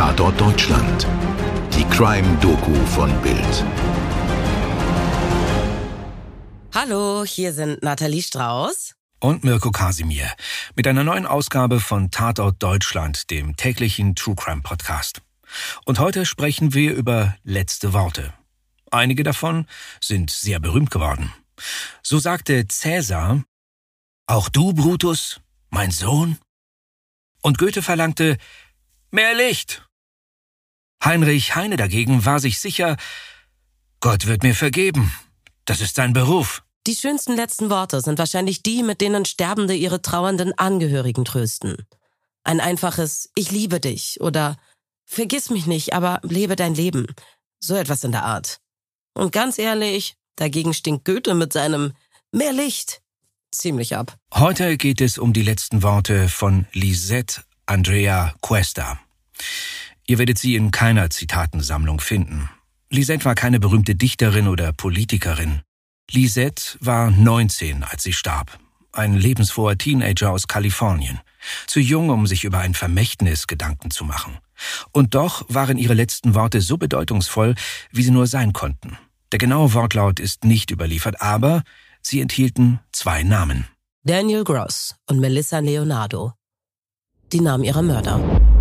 Tatort Deutschland. Die Crime-Doku von Bild. Hallo, hier sind Nathalie Strauß und Mirko Kasimir mit einer neuen Ausgabe von Tatort Deutschland, dem täglichen True Crime Podcast. Und heute sprechen wir über letzte Worte. Einige davon sind sehr berühmt geworden. So sagte Cäsar, auch du, Brutus, mein Sohn? Und Goethe verlangte, mehr Licht. Heinrich Heine dagegen war sich sicher, Gott wird mir vergeben. Das ist sein Beruf. Die schönsten letzten Worte sind wahrscheinlich die, mit denen Sterbende ihre trauernden Angehörigen trösten. Ein einfaches Ich liebe dich oder Vergiss mich nicht, aber lebe dein Leben. So etwas in der Art. Und ganz ehrlich, dagegen stinkt Goethe mit seinem Mehr Licht ziemlich ab. Heute geht es um die letzten Worte von Lisette Andrea Cuesta. Ihr werdet sie in keiner Zitatensammlung finden. Lisette war keine berühmte Dichterin oder Politikerin. Lisette war 19, als sie starb. Ein lebensfroher Teenager aus Kalifornien. Zu jung, um sich über ein Vermächtnis Gedanken zu machen. Und doch waren ihre letzten Worte so bedeutungsvoll, wie sie nur sein konnten. Der genaue Wortlaut ist nicht überliefert, aber sie enthielten zwei Namen. Daniel Gross und Melissa Leonardo. Die Namen ihrer Mörder.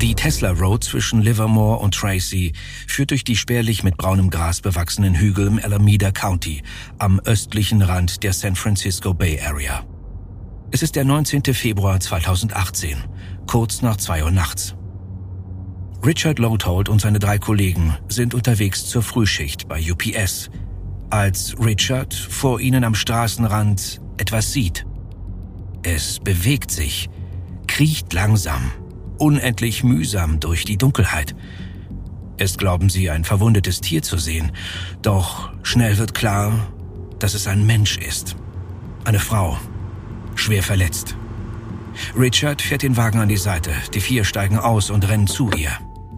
Die Tesla Road zwischen Livermore und Tracy führt durch die spärlich mit braunem Gras bewachsenen Hügel im Alameda County am östlichen Rand der San Francisco Bay Area. Es ist der 19. Februar 2018, kurz nach zwei Uhr nachts. Richard Lothold und seine drei Kollegen sind unterwegs zur Frühschicht bei UPS, als Richard vor ihnen am Straßenrand etwas sieht. Es bewegt sich, kriecht langsam unendlich mühsam durch die Dunkelheit. Erst glauben sie, ein verwundetes Tier zu sehen, doch schnell wird klar, dass es ein Mensch ist. Eine Frau, schwer verletzt. Richard fährt den Wagen an die Seite, die vier steigen aus und rennen zu ihr.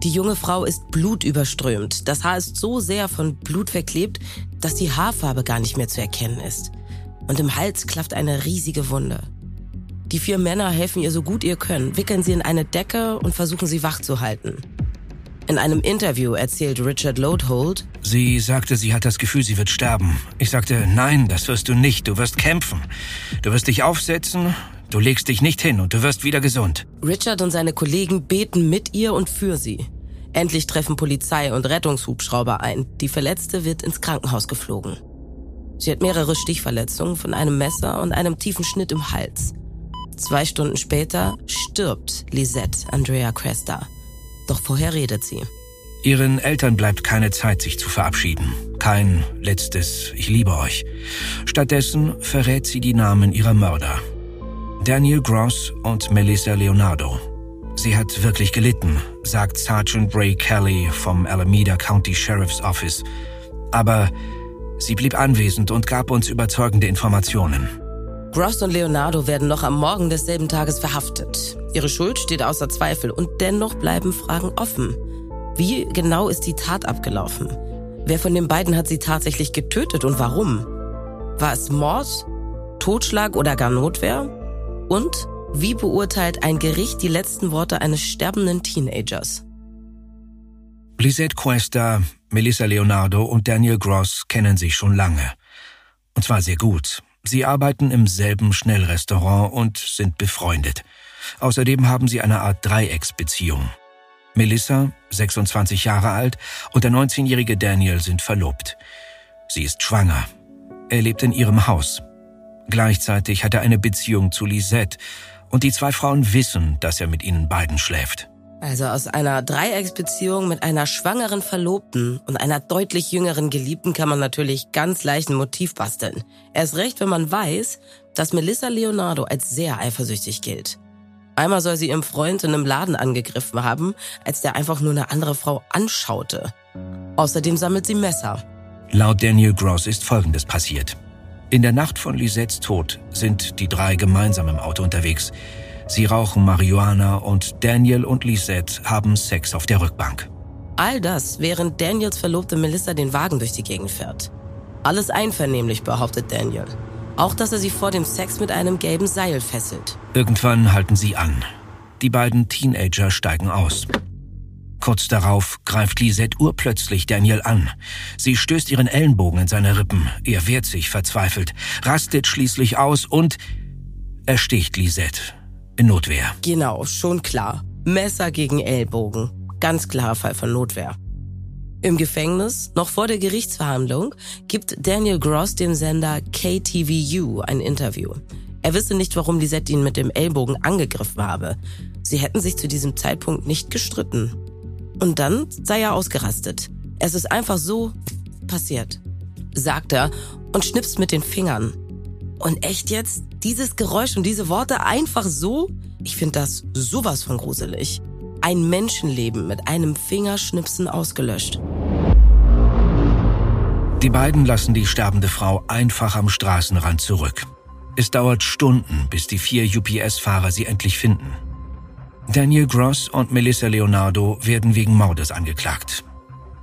Die junge Frau ist blutüberströmt. Das Haar ist so sehr von Blut verklebt, dass die Haarfarbe gar nicht mehr zu erkennen ist. Und im Hals klafft eine riesige Wunde. Die vier Männer helfen ihr so gut ihr können, wickeln sie in eine Decke und versuchen sie wach zu halten. In einem Interview erzählt Richard Lothold, Sie sagte, sie hat das Gefühl, sie wird sterben. Ich sagte, nein, das wirst du nicht, du wirst kämpfen. Du wirst dich aufsetzen, du legst dich nicht hin und du wirst wieder gesund. Richard und seine Kollegen beten mit ihr und für sie. Endlich treffen Polizei und Rettungshubschrauber ein. Die Verletzte wird ins Krankenhaus geflogen. Sie hat mehrere Stichverletzungen von einem Messer und einem tiefen Schnitt im Hals. Zwei Stunden später stirbt Lisette Andrea Cresta. Doch vorher redet sie. Ihren Eltern bleibt keine Zeit, sich zu verabschieden. Kein letztes Ich liebe euch. Stattdessen verrät sie die Namen ihrer Mörder. Daniel Gross und Melissa Leonardo. Sie hat wirklich gelitten, sagt Sergeant Bray Kelly vom Alameda County Sheriff's Office. Aber sie blieb anwesend und gab uns überzeugende Informationen. Gross und Leonardo werden noch am Morgen desselben Tages verhaftet. Ihre Schuld steht außer Zweifel und dennoch bleiben Fragen offen. Wie genau ist die Tat abgelaufen? Wer von den beiden hat sie tatsächlich getötet und warum? War es Mord, Totschlag oder gar Notwehr? Und wie beurteilt ein Gericht die letzten Worte eines sterbenden Teenagers? Lisette Cuesta, Melissa Leonardo und Daniel Gross kennen sich schon lange. Und zwar sehr gut. Sie arbeiten im selben Schnellrestaurant und sind befreundet. Außerdem haben sie eine Art Dreiecksbeziehung. Melissa, 26 Jahre alt, und der 19-jährige Daniel sind verlobt. Sie ist schwanger. Er lebt in ihrem Haus. Gleichzeitig hat er eine Beziehung zu Lisette, und die zwei Frauen wissen, dass er mit ihnen beiden schläft. Also aus einer Dreiecksbeziehung mit einer schwangeren Verlobten und einer deutlich jüngeren Geliebten kann man natürlich ganz leicht ein Motiv basteln. Erst recht, wenn man weiß, dass Melissa Leonardo als sehr eifersüchtig gilt. Einmal soll sie ihren Freund in einem Laden angegriffen haben, als der einfach nur eine andere Frau anschaute. Außerdem sammelt sie Messer. Laut Daniel Gross ist Folgendes passiert. In der Nacht von Lisettes Tod sind die drei gemeinsam im Auto unterwegs. Sie rauchen Marihuana und Daniel und Lisette haben Sex auf der Rückbank. All das, während Daniels Verlobte Melissa den Wagen durch die Gegend fährt. Alles einvernehmlich, behauptet Daniel. Auch, dass er sie vor dem Sex mit einem gelben Seil fesselt. Irgendwann halten sie an. Die beiden Teenager steigen aus. Kurz darauf greift Lisette urplötzlich Daniel an. Sie stößt ihren Ellenbogen in seine Rippen. Er wehrt sich verzweifelt, rastet schließlich aus und ersticht Lisette in Notwehr. Genau, schon klar. Messer gegen Ellbogen. Ganz klarer Fall von Notwehr. Im Gefängnis, noch vor der Gerichtsverhandlung, gibt Daniel Gross dem Sender KTVU ein Interview. Er wisse nicht, warum Lisette ihn mit dem Ellbogen angegriffen habe. Sie hätten sich zu diesem Zeitpunkt nicht gestritten. Und dann sei er ausgerastet. Es ist einfach so passiert, sagt er und schnipst mit den Fingern. Und echt jetzt? Dieses Geräusch und diese Worte einfach so? Ich finde das sowas von gruselig. Ein Menschenleben mit einem Fingerschnipsen ausgelöscht. Die beiden lassen die sterbende Frau einfach am Straßenrand zurück. Es dauert Stunden, bis die vier UPS-Fahrer sie endlich finden. Daniel Gross und Melissa Leonardo werden wegen Mordes angeklagt.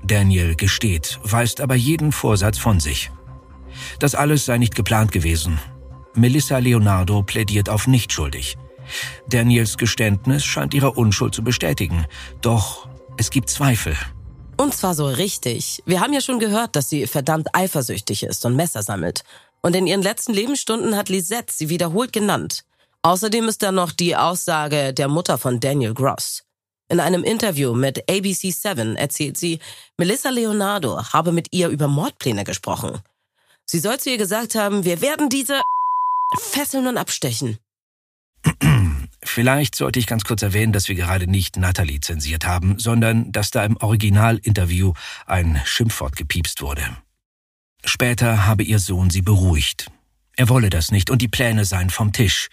Daniel gesteht, weist aber jeden Vorsatz von sich. Das alles sei nicht geplant gewesen. Melissa Leonardo plädiert auf nicht schuldig. Daniels Geständnis scheint ihre Unschuld zu bestätigen. Doch es gibt Zweifel. Und zwar so richtig. Wir haben ja schon gehört, dass sie verdammt eifersüchtig ist und Messer sammelt. Und in ihren letzten Lebensstunden hat Lisette sie wiederholt genannt. Außerdem ist da noch die Aussage der Mutter von Daniel Gross. In einem Interview mit ABC7 erzählt sie, Melissa Leonardo habe mit ihr über Mordpläne gesprochen. Sie soll zu ihr gesagt haben, wir werden diese fesseln und abstechen. Vielleicht sollte ich ganz kurz erwähnen, dass wir gerade nicht Natalie zensiert haben, sondern dass da im Originalinterview ein Schimpfwort gepiepst wurde. Später habe ihr Sohn sie beruhigt. Er wolle das nicht und die Pläne seien vom Tisch.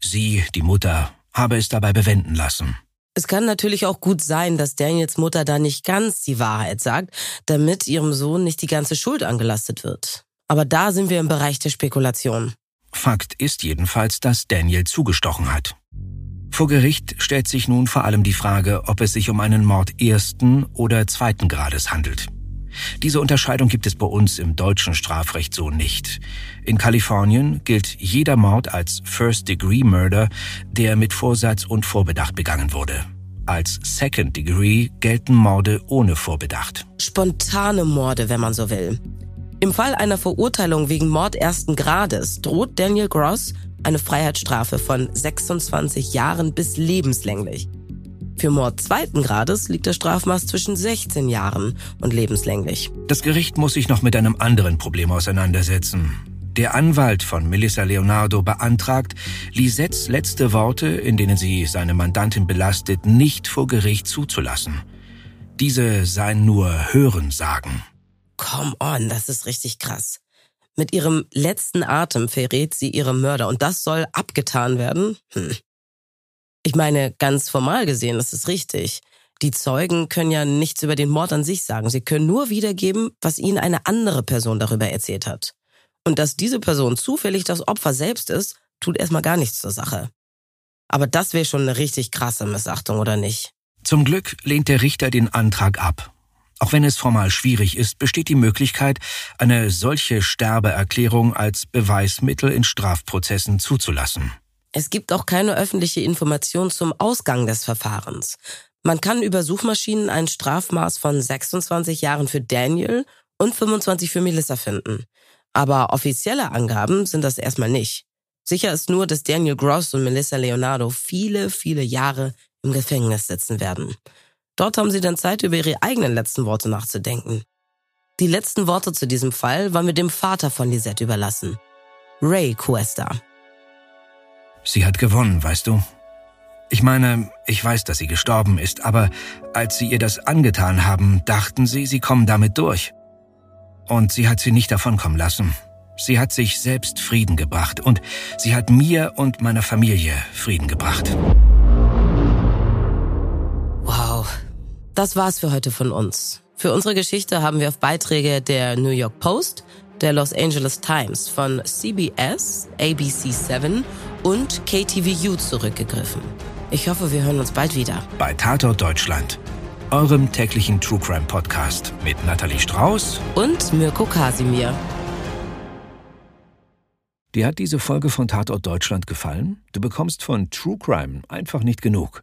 Sie, die Mutter, habe es dabei bewenden lassen. Es kann natürlich auch gut sein, dass Daniels Mutter da nicht ganz die Wahrheit sagt, damit ihrem Sohn nicht die ganze Schuld angelastet wird. Aber da sind wir im Bereich der Spekulation. Fakt ist jedenfalls, dass Daniel zugestochen hat. Vor Gericht stellt sich nun vor allem die Frage, ob es sich um einen Mord ersten oder zweiten Grades handelt. Diese Unterscheidung gibt es bei uns im deutschen Strafrecht so nicht. In Kalifornien gilt jeder Mord als First-Degree Murder, der mit Vorsatz und Vorbedacht begangen wurde. Als Second Degree gelten Morde ohne Vorbedacht. Spontane Morde, wenn man so will. Im Fall einer Verurteilung wegen Mord ersten Grades droht Daniel Gross eine Freiheitsstrafe von 26 Jahren bis lebenslänglich. Für Mord zweiten Grades liegt der Strafmaß zwischen 16 Jahren und lebenslänglich. Das Gericht muss sich noch mit einem anderen Problem auseinandersetzen. Der Anwalt von Melissa Leonardo beantragt, Lisettes letzte Worte, in denen sie seine Mandantin belastet, nicht vor Gericht zuzulassen. Diese seien nur Hörensagen. Come on, das ist richtig krass. Mit ihrem letzten Atem verrät sie ihre Mörder und das soll abgetan werden? Hm. Ich meine, ganz formal gesehen ist es richtig. Die Zeugen können ja nichts über den Mord an sich sagen. Sie können nur wiedergeben, was ihnen eine andere Person darüber erzählt hat. Und dass diese Person zufällig das Opfer selbst ist, tut erstmal gar nichts zur Sache. Aber das wäre schon eine richtig krasse Missachtung, oder nicht? Zum Glück lehnt der Richter den Antrag ab. Auch wenn es formal schwierig ist, besteht die Möglichkeit, eine solche Sterbeerklärung als Beweismittel in Strafprozessen zuzulassen. Es gibt auch keine öffentliche Information zum Ausgang des Verfahrens. Man kann über Suchmaschinen ein Strafmaß von 26 Jahren für Daniel und 25 für Melissa finden. Aber offizielle Angaben sind das erstmal nicht. Sicher ist nur, dass Daniel Gross und Melissa Leonardo viele, viele Jahre im Gefängnis sitzen werden. Dort haben sie dann Zeit, über ihre eigenen letzten Worte nachzudenken. Die letzten Worte zu diesem Fall waren wir dem Vater von Lisette überlassen. Ray Cuesta. Sie hat gewonnen, weißt du? Ich meine, ich weiß, dass sie gestorben ist, aber als sie ihr das angetan haben, dachten sie, sie kommen damit durch. Und sie hat sie nicht davonkommen lassen. Sie hat sich selbst Frieden gebracht und sie hat mir und meiner Familie Frieden gebracht. Das war's für heute von uns. Für unsere Geschichte haben wir auf Beiträge der New York Post, der Los Angeles Times, von CBS, ABC7 und KTVU zurückgegriffen. Ich hoffe, wir hören uns bald wieder. Bei Tatort Deutschland, eurem täglichen True Crime Podcast mit Nathalie Strauß und Mirko Kasimir. Dir hat diese Folge von Tatort Deutschland gefallen? Du bekommst von True Crime einfach nicht genug.